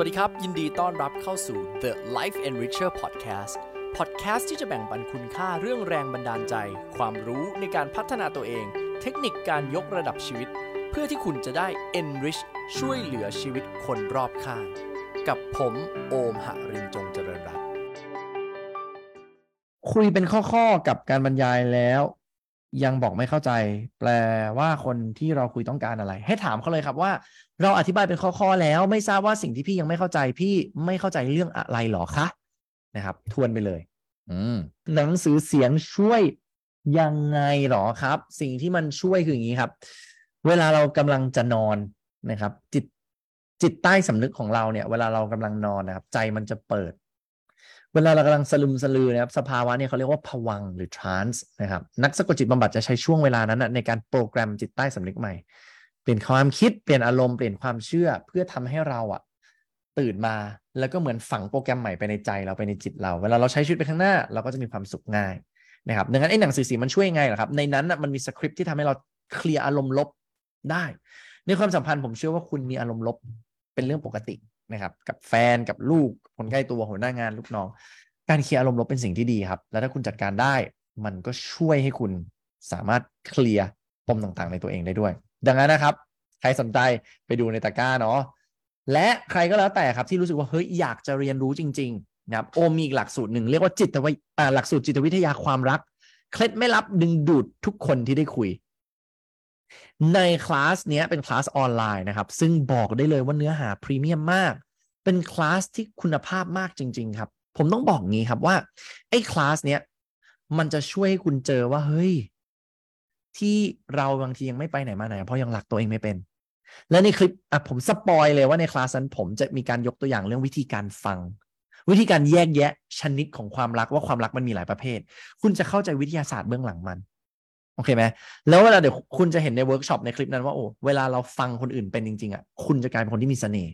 วัสดีครับ ยินดีต้อนรับเข้าสู่ The Life Enricher Podcast Podcast ที่จะแบ่งปันคุณค่าเรื่องแรงบันดาลใจ ความรู้ในการพัฒนาตัวเอง เทคนิคการยกระดับชีวิต เพื่อที่คุณจะได้ enrich ช่วยเหลือชีวิตคนรอบข้าง กับผมโอมหรินจงเจริญรัตคุยเป็นข้อๆกับการบรรยายแล้ว ยังบอกไม่เข้าใจ แปลว่าคนที่เราคุยต้องการอะไร ให้ถามเขาเลยครับว่า เราอธิบายเป็นข้อๆแล้วไม่ทราบว่าสิ่งที่พี่ยังไม่เข้าใจ พี่ไม่เข้าใจเรื่องอะไรหรอคะนะครับ ทวนไปเลยอืมหนังสือเสียงช่วยยังไงหรอครับ สิ่งที่มันช่วยคืออย่างนี้ครับ เวลาเรากำลังจะนอนนะครับ จิตจิตใต้สำนึกของเราเนี่ย เวลาเรากำลังนอนนะครับ ใจมันจะเปิด เวลาเรากำลังสลึมสลือนะครับสภาวะเนี่ยเขาเรียกว่าผวังหรือ trance นะครับนักสะกดจิตบำบัดจะใช้ช่วงเวลานั้นนะในการโปรแกรมจิตใต้สำนึกใหม่ เปลี่ยนความคิดเปลี่ยนอารมณ์เปลี่ยนความเชื่อเพื่อทำให้เราอะตื่นมาแล้วก็เหมือนฝังโปรแกรมใหม่ไปในใจเราไปในจิตเรา เวลาเราใช้ชีวิตไปข้างหน้า เราก็จะมีความสุขง่ายนะครับดังนั้นไอ้หนังสือสีมันช่วยยังไงเหรอครับ ในนั้นนะมันมีสคริปต์ที่ทำให้เราเคลียร์อารมณ์ลบได้ ในความสัมพันธ์ผมเชื่อว่าคุณมีอารมณ์ลบเป็นเรื่องปกติ นะครับกับแฟนกับลูกคนใกล้ตัวหัวหน้างานลูกน้อง การเคลียร์อารมณ์ลบเป็นสิ่งที่ดีครับ แล้วถ้าคุณจัดการได้ มันก็ช่วยให้คุณสามารถเคลียร์ปมต่างๆ ในตัวเองได้ด้วย ดังนั้นนะครับ ใครสนใจไปดูในตะกร้าเนาะและใครก็แล้วแต่ครับที่รู้สึกว่าเฮ้ยอยากจะเรียนรู้จริงๆนะครับโอมีอีกหลักสูตรหนึ่งเรียกว่าจิตวิอ่าหลักสูตรจิตวิทยาความรักเคล็ดไม่ลับดึงดูดทุกคนที่ได้คุย ในคลาสเนี้ยเป็นคลาสออนไลน์นะครับ ซึ่งบอกได้เลยว่าเนื้อหาพรีเมียมมาก เป็นคลาสที่คุณภาพมากจริง ๆ ครับ ผมต้องบอกงี้ครับว่าไอ้คลาสเนี้ยมันจะช่วยให้คุณเจอว่าเฮ้ย ที่เราบางทียังไม่ไปไหนมาไหน เพราะยังรักตัวเองไม่เป็น และในคลิปอะผม spoil เลยว่าในคลาสนั้นผมจะมีการยกตัวอย่างเรื่องวิธีการฟัง วิธีการแยกแยะชนิดของความรักว่าความรักมันมีหลายประเภท คุณจะเข้าใจวิทยาศาสตร์เบื้องหลังมัน โอเคไหมแล้วเวลาเดี๋ยวคุณจะเห็นในเวิร์กช็อปในคลิปนั้นว่าโอ้เวลาเราฟังคนอื่นเป็นจริงๆอะคุณจะกลายเป็นคนที่มีเสน่ห์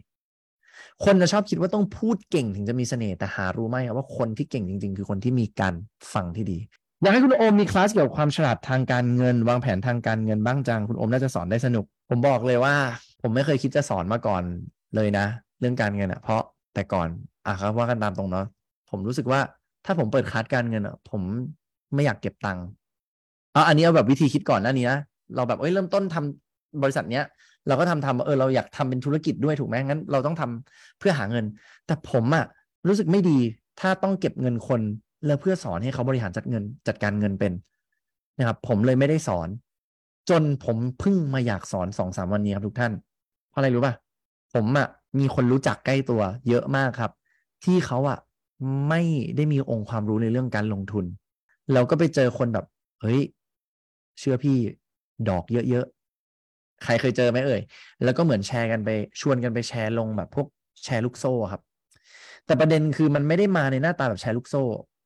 คนจะชอบคิดว่าต้องพูดเก่งถึงจะมีเสน่ห์แต่หารู้ไหมครับว่าคนที่เก่งจริง ๆ คือคนที่มีการฟังที่ดี อยากให้คุณโอมมีคลาสเกี่ยวกับความฉลาดทางการเงิน วางแผนทางการเงินบ้างจัง คุณโอมน่าจะสอนได้สนุก ผมบอกเลยว่า ผมไม่เคยคิดจะสอนมาก่อนเลยนะ เรื่องการเงินอะเพราะแต่ก่อนอะครับว่ากันตามตรงเนาะผมรู้สึกว่าถ้าผมเปิดคลาสการเงินอะผมไม่อยากเก็บตังค์ เอาอันนี้เอาแบบวิธีคิดก่อนหน้านี้นะเราแบบเอ้ยเริ่มต้นทำบริษัทเนี้ย เราก็ทำทำเออเราอยากทำเป็นธุรกิจด้วยถูกไหมงั้น เราต้องทำเพื่อหาเงิน แต่ผมอะรู้สึกไม่ดีถ้าต้องเก็บเงินคน แล้วเพื่อสอนให้เขาบริหารจัดเงินจัดการเงินเป็นนะครับ ผมเลยไม่ได้สอน จนผมเพิ่งมาอยากสอนสองสามวันนี้ครับทุกท่าน เพราะอะไรรู้ป่ะผมอะมีคนรู้จักใกล้ตัว เยอะมากครับ ที่เขาอะไม่ได้มีองค์ความรู้ในเรื่องการลงทุนแล้วก็ไปเจอคนแบบ เฮ้ย เชื่อพี่ดอกเยอะๆ ใครเคยเจอไหมเอ่ย แล้วก็เหมือนแชร์กันไปชวนกันไปแชร์ลงแบบพวกแชร์ลูกโซ่ครับ แต่ประเด็นคือมันไม่ได้มาในหน้าตาแบบแชร์ลูกโซ่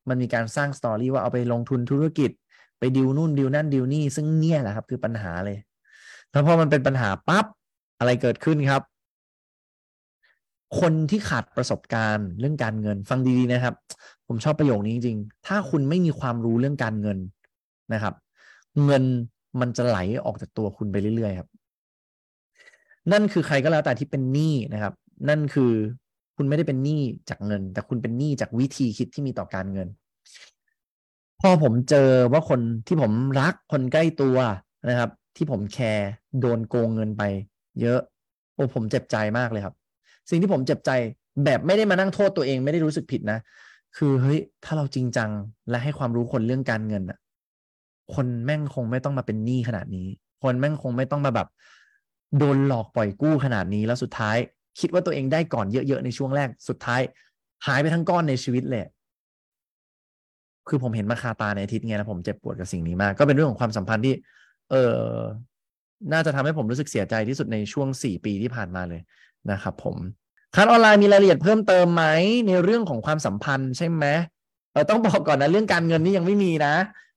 มันมีการสร้างสตอรี่ว่าเอาไปลงทุนธุรกิจ ไปดิวนู่นดิวนั่นดิวนี่ ซึ่งเนี่ยแหละครับ คือปัญหาเลย แล้วพอมันเป็นปัญหาปั๊บอะไรเกิดขึ้นครับ คนที่ขาดประสบการณ์เรื่องการเงิน ฟังดีๆนะครับ ผมชอบประโยคนี้จริงๆ ถ้าคุณไม่มีความรู้เรื่องการเงินนะครับ เงินมันจะไหลออกจากตัวคุณไปเรื่อยๆครับ นั่นคือใครก็แล้วแต่ที่เป็นหนี้นะครับ นั่นคือคุณไม่ได้เป็นหนี้จากเงิน แต่คุณเป็นหนี้จากวิธีคิดที่มีต่อการเงิน พอผมเจอว่าคนที่ผมรักคนใกล้ตัวนะครับ ที่ผมแคร์โดนโกงเงินไป เยอะ โอ้ผมเจ็บใจมากเลยครับ สิ่งที่ผมเจ็บใจแบบไม่ได้มานั่งโทษตัวเองไม่ได้รู้สึกผิดนะ คือเฮ้ยถ้าเราจริงจังและให้ความรู้คนเรื่องการเงินอะ คนแม่งคงไม่ต้องมาเป็นหนี้ขนาดนี้ คนแม่งคงไม่ต้องมาแบบ โดนหลอกปล่อยกู้ขนาดนี้แล้วสุดท้าย คิดว่าตัวเองได้ก่อนเยอะๆในช่วงแรกสุดท้าย หายไปทั้งก้อนในชีวิตเลยคือผมเห็นมาคาตาในอาทิตย์ไงแล้วผมเจ็บปวดกับสิ่งนี้มาก ก็เป็นเรื่องของความสัมพันธ์ที่ เออน่าจะทำให้ผมรู้สึกเสียใจที่สุดในช่วงสี่ปีที่ผ่านมาเลยนะครับผมคันออนไลน์มีรายละเอียดเพิ่มเติมไหมในเรื่องของความสัมพันธ์ใช่ไหมเออต้องบอกก่อนนะเรื่องการเงินนี่ยังไม่มีนะ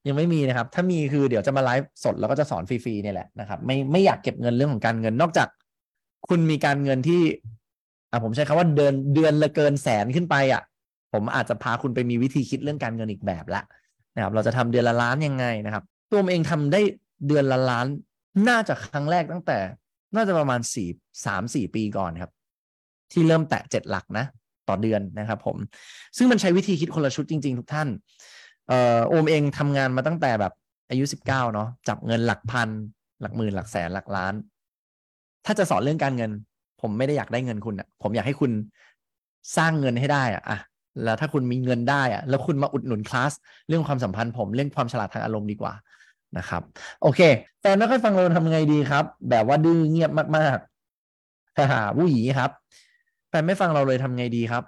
ยังไม่มีนะครับ ถ้ามีคือเดี๋ยวจะมาไลฟ์สดแล้วก็จะสอนฟรีๆเนี่ยแหละนะครับ ไม่ไม่อยากเก็บเงินเรื่องของการเงิน นอกจากคุณมีการเงินที่อ่าผมใช้คำว่าเดือนเดือนละเกินแสนขึ้นไปอะ ผมอาจจะพาคุณไปมีวิธีคิดเรื่องการเงินอีกแบบละนะครับ เราจะทำเดือนละล้านยังไงนะครับ ตัวผมเองทำได้เดือนละล้าน น่าจะครั้งแรกตั้งแต่ น่าจะประมาณสี่สามสี่ปีก่อนครับ ที่เริ่มแตะเจ็ดหลักนะ ต่อเดือนนะครับ ผม ซึ่งมันใช้วิธีคิดคนละชุดจริง ๆ ทุกท่าน เอ่อโอมเองทำงานมาตั้งแต่แบบอายุสิบเก้าเนาะจับเงินหลักพัน หลักหมื่นหลักแสนหลักล้าน ถ้าจะสอนเรื่องการเงิน ผมไม่ได้อยากได้เงินคุณอะผมอยากให้คุณสร้างเงินให้ได้อะอะแล้วถ้าคุณมีเงินได้อะแล้วคุณมาอุดหนุนคลาสเรื่องความสัมพันธ์ผมเรื่องความฉลาดทางอารมณ์ดีกว่านะครับโอเคแฟนไม่ค่อยฟังเราทำไงดีครับ แบบว่าดื้อเงียบมากๆฮ่าผู้หญิงครับแฟนไม่ฟังเราเลยทำไงดีครับ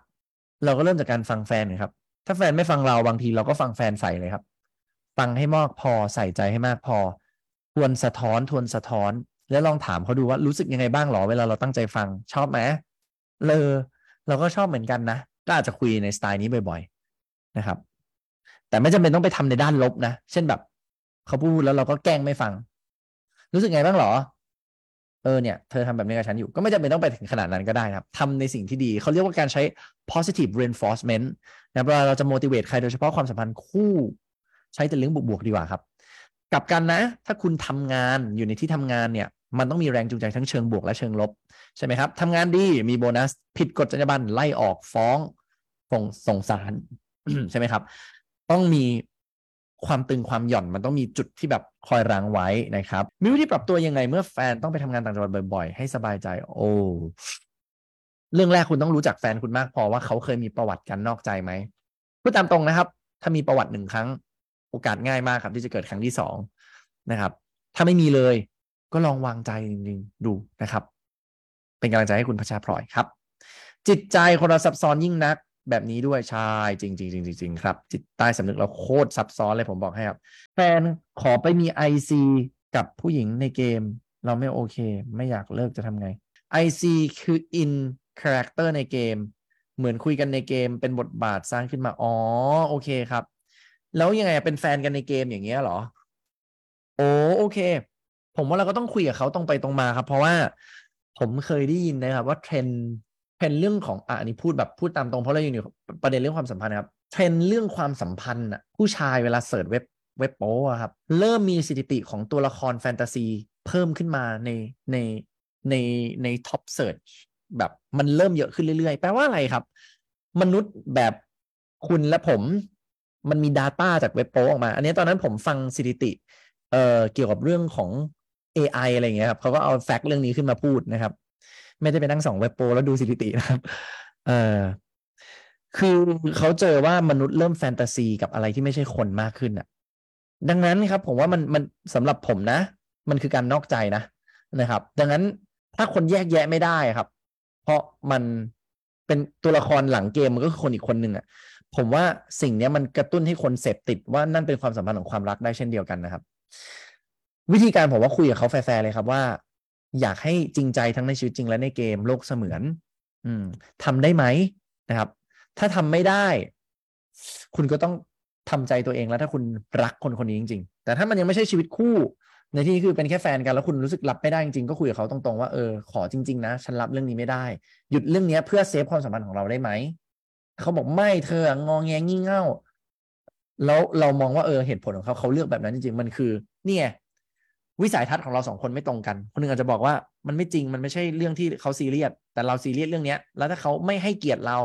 เราก็เริ่มจากการฟังแฟนครับ ถ้าแฟนไม่ฟังเราบางทีเราก็ฟังแฟนใส่เลยครับ ฟังให้มากพอใส่ใจให้มากพอ ทวนสะท้อนทวนสะท้อน แล้วลองถามเขาดูว่ารู้สึกยังไงบ้างหรอเวลาเราตั้งใจฟังชอบไหมเลอเราก็ชอบเหมือนกันนะก็อาจจะคุยในสไตล์นี้บ่อย ๆนะครับ แต่ไม่จำเป็นต้องไปทำในด้านลบนะ เช่นแบบ เขาพูดแล้วเราก็แกล้งไม่ฟัง รู้สึกไงบ้างหรอ เออเนี่ยเธอทำแบบนี้กับฉันอยู่ก็ไม่จำเป็นต้องไปถึงขนาดนั้นก็ได้ครับทำในสิ่งที่ดีเขาเรียกว่าการใช้ positive reinforcement นะเวลาเราจะ motivate ใครโดยเฉพาะความสัมพันธ์คู่ใช้แต่เรื่องบวกๆดีกว่าครับกลับกันนะ ถ้าคุณทำงานอยู่ในที่ทำงานเนี่ยมันต้องมีแรงจูงใจทั้งเชิงบวกและเชิงลบ ใช่ไหมครับทำงานดีมีโบนัส ผิดกฎจรรยาบรรณไล่ออกฟ้องส่งส่งสารใช่ไหมครับ ต้องมี ความตึงความหย่อนมันต้องมีจุดที่แบบคอยรั้งไว้นะครับมีวิธีปรับตัวยังไงเมื่อแฟนต้องไปทำงานต่างจังหวัดบ่อยๆ ให้สบายใจ โอ้เรื่องแรกคุณต้องรู้จักแฟนคุณมากพอว่าเขาเคยมีประวัติการนอกใจไหมพูดตามตรงนะครับ ถ้ามีประวัติหนึ่งครั้ง โอกาสง่ายมากครับ ที่จะเกิดครั้งที่สองนะครับ ถ้าไม่มีเลยก็ลองวางใจจริงๆดูนะครับ เป็นกำลังใจให้คุณพชาพลอยครับ จิตใจคนเราซับซ้อนยิ่งนัก แบบนี้ด้วยใช่จริงจริงจริงจริงครับ จิตใต้สำนึกเราโคตรซับซ้อนเลยผมบอกให้ครับ แฟนขอไปมีไอซีกับผู้หญิงในเกม เราไม่โอเค ไม่อยากเลิกจะทำไง IC คือ in character ในเกม เหมือนคุยกันในเกมเป็นบทบาทสร้างขึ้นมา อ๋อ โอเคครับ แล้วยังไงเป็นแฟนกันในเกมอย่างเงี้ยเหรอ โอ้โอเค ผมว่าเราก็ต้องคุยกับเขาตรงไปตรงมาครับ เพราะว่าผมเคยได้ยินนะครับว่าเทรนด์ เทรนด์เรื่องของอะอันนี้พูดแบบพูดตามตรงเพราะเราอยู่ในประเด็นเรื่องความสัมพันธ์นะครับเทรนด์เรื่องความสัมพันธ์อะผู้ชายเวลา search เว็บเว็บโป้ครับ เริ่มมีสถิติของตัวละครแฟนตาซีเพิ่มขึ้นมาในในในใน top search แบบมันเริ่มเยอะขึ้นเรื่อยๆ แปลว่าอะไรครับ มนุษย์แบบคุณและผมมันมี Data จากเว็บโป้ออกมา อันนี้ตอนนั้นผมฟังสถิติเอ่อเกี่ยวกับเรื่องของ AI อะไรอย่างเงี้ยครับเขาก็เอา fact เรื่องนี้ขึ้นมาพูดนะครับ ไม่ได้ไปนั่งส่องเว็บโป้แล้วดูสถิตินะครับ เออคือเขาเจอว่ามนุษย์เริ่มแฟนตาซีกับอะไรที่ไม่ใช่คนมากขึ้นอะ ดังนั้นครับ ผมว่ามันมันสำหรับผมนะ มันคือการนอกใจนะนะครับ ดังนั้นถ้าคนแยกแยะไม่ได้ครับ เพราะมันเป็นตัวละครหลังเกมมันก็คือคนอีกคนหนึ่งอะ ผมว่าสิ่งนี้มันกระตุ้นให้คนเสพติดว่านั่นเป็นความสัมพันธ์ของความรักได้เช่นเดียวกันนะครับ วิธีการผมว่าคุยกับเขาแฟร์เลยครับว่า อยากให้จริงใจทั้งในชีวิตจริงและในเกมโลกเสมือน อืมทำได้ไหมนะครับ ถ้าทำไม่ได้ คุณก็ต้องทำใจตัวเองแล้วถ้าคุณรักคนคนนี้จริง ๆ แต่ถ้ามันยังไม่ใช่ชีวิตคู่ ในที่นี้คือเป็นแค่แฟนกันแล้วคุณรู้สึกรับไม่ได้จริงๆก็คุยกับเขาตรงๆว่าเออขอจริงๆนะฉันรับเรื่องนี้ไม่ได้ หยุดเรื่องนี้เพื่อเซฟความสัมพันธ์ของเราได้ไหมเขาบอกไม่เธององแงงี่เง่าแล้วเรามองว่าเออเหตุผลของเขาเขาเลือกแบบนั้นจริง ๆ มันคือ เนี่ย วิสัยทัศน์ของเราสองคนไม่ตรงกัน คนหนึ่งอาจจะบอกว่ามันไม่จริงมันไม่ใช่เรื่องที่เขาซีเรียสแต่เราซีเรียสเรื่องเนี้ยแล้วถ้าเขาไม่ให้เกียรติเรา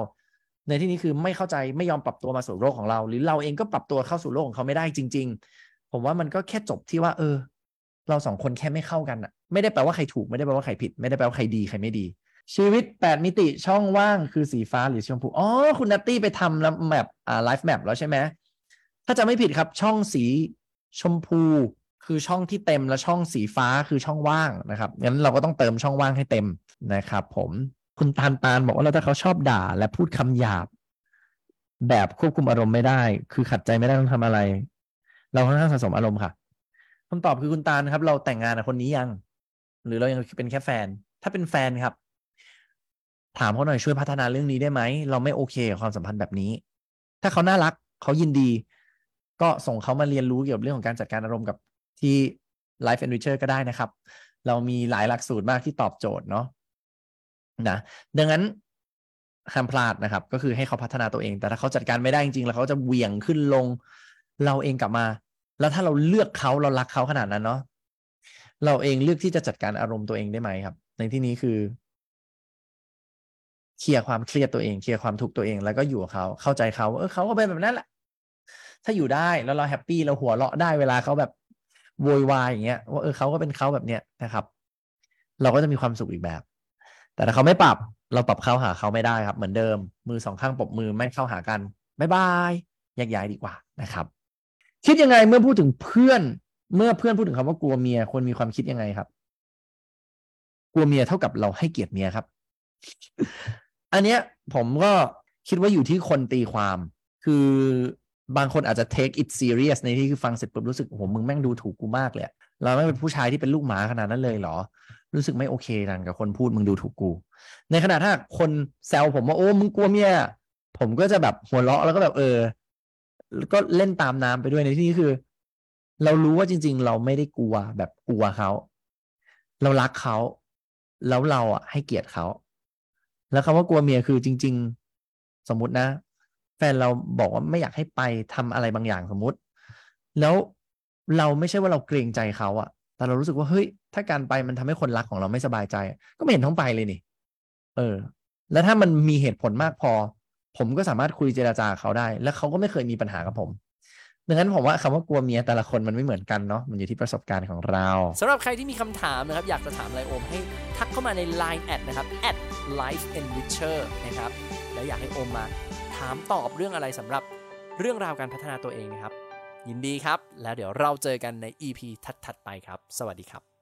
ในที่นี้คือไม่เข้าใจไม่ยอมปรับตัวมาสู่โลกของเรา หรือเราเองก็ปรับตัวเข้าสู่โลกของเขาไม่ได้จริง ๆ ผมว่ามันก็แค่จบที่ว่า เออ เราสองคนแค่ไม่เข้ากันอะไม่ได้แปลว่าใครถูกไม่ได้แปลว่าใครผิด ไม่ได้แปลว่าใครดีใครไม่ดี ชีวิตแปดมิติช่องว่างคือสีฟ้าหรือชมพูอ๋อคุณนัตตี้ไปทำแล้ว map อ่า life map แล้วใช่ไหมถ้าจำไม่ผิดครับช่องสีชมพู คือช่องที่เต็มและช่องสีฟ้าคือช่องว่างนะครับงั้นเราก็ต้องเติมช่องว่างให้เต็มนะครับ ผมคุณตาลตาลบอกว่าแล้วถ้าเขาชอบด่า และพูดคำหยาบ แบบควบคุมอารมณ์ไม่ได้ คือขัดใจไม่ได้ต้องทำอะไร เราค่อนข้างสะสมอารมณ์ค่ะคำตอบคือคุณตาลครับ เราแต่งงานกับคนนี้ยัง หรือเรายังเป็นแค่แฟน ถ้าเป็นแฟนครับ ถามเขาหน่อยช่วยพัฒนาเรื่องนี้ได้ไหมเราไม่โอเคกับความสัมพันธ์แบบนี้ ถ้าเขาน่ารักเขายินดี ก็ส่งเขามาเรียนรู้เกี่ยวกับเรื่องของการจัดการอารมณ์กับ ที่ Life Enricher ก็ได้นะครับ เรามีหลายหลักสูตรมากที่ตอบโจทย์เนาะนะดังนั้นห้ามพลาดนะครับ ก็คือให้เขาพัฒนาตัวเอง แต่ถ้าเขาจัดการไม่ได้จริงๆ แล้วเขาจะเหวี่ยงขึ้นลงเราเองกลับมา แล้วถ้าเราเลือกเขาเรารักเขาขนาดนั้นเนาะเราเองเลือกที่จะจัดการอารมณ์ตัวเองได้ไหมครับ ในที่นี้คือเคลียร์ความเครียดตัวเองเคลียร์ความทุกข์ตัวเองแล้วก็อยู่กับเขาเข้าใจเขาเออเขาก็เป็นแบบนั้นแหละถ้าอยู่ได้แล้วเรา happy เราหัวเราะได้เวลาเขาแบบ โวยวายอย่างเงี้ยว่าเออเขาก็เป็นเขาแบบเนี้ยนะครับ เราก็จะมีความสุขอีกแบบ แต่ถ้าเขาไม่ปรับเราปรับเข้าหาเขาไม่ได้ครับ เหมือนเดิมมือสองข้างปรบมือไม่เข้าหากัน bye bye แยกย้ายดีกว่านะครับ คิดยังไงเมื่อพูดถึงเพื่อน เมื่อเพื่อนพูดถึงคำว่ากลัวเมียควรมีความคิดยังไงครับ กลัวเมียเท่ากับเราให้เกียรติเมียครับ อันเนี้ยผมก็คิดว่าอยู่ที่คนตีความ คือ บางคนอาจจะ take it serious ในที่คือฟังเสร็จปุ๊บรู้สึกโอ้โหมึงแม่งดูถูกกูมากเลยเราไม่เป็นผู้ชายที่เป็นลูกหมาขนาดนั้นเลยเหรอ รู้สึกไม่โอเคนันกับคนพูดมึงดูถูกกู ในขณะถ้าคนแซวผมว่าโอ้มึงกลัวเมียผมก็จะแบบหัวเราะแล้วก็แบบเออก็เล่นตามน้ำไปด้วยในที่นี้คือ เรารู้ว่าจริง ๆ เราไม่ได้กลัวแบบกลัวเขา เรารักเขาแล้วเราอะให้เกียรติเขาแล้วคำว่ากลัวเมียคือจริง ๆ สมมตินะ แฟนเราบอกว่าไม่อยากให้ไปทำอะไรบางอย่างสมมติ แล้วเราไม่ใช่ว่าเราเกรงใจเขาอะแต่เรารู้สึกว่าเฮ้ยถ้าการไปมันทำให้คนรักของเราไม่สบายใจ ก็ไม่เห็นต้องไปเลยนี่ เออ แล้วถ้ามันมีเหตุผลมากพอ ผมก็สามารถคุยเจราจาเขาได้ แล้วเขาก็ไม่เคยมีปัญหากับผมดังนั้นผมว่าคำว่ากลัวเมียแต่ละคนมันไม่เหมือนกันเนาะมันอยู่ที่ประสบการณ์ของเราสำหรับใครที่มีคำถามนะครับ อยากจะถามไรโอมให้ทักเข้ามาใน Line แอดนะครับ at life enricher นะครับ แล้วอยากให้โอมมา ถามตอบเรื่องอะไรสำหรับเรื่องราวการพัฒนาตัวเองนะครับ ยินดีครับ แล้วเดี๋ยวเราเจอกันใน EP ถัดๆไปครับ สวัสดีครับ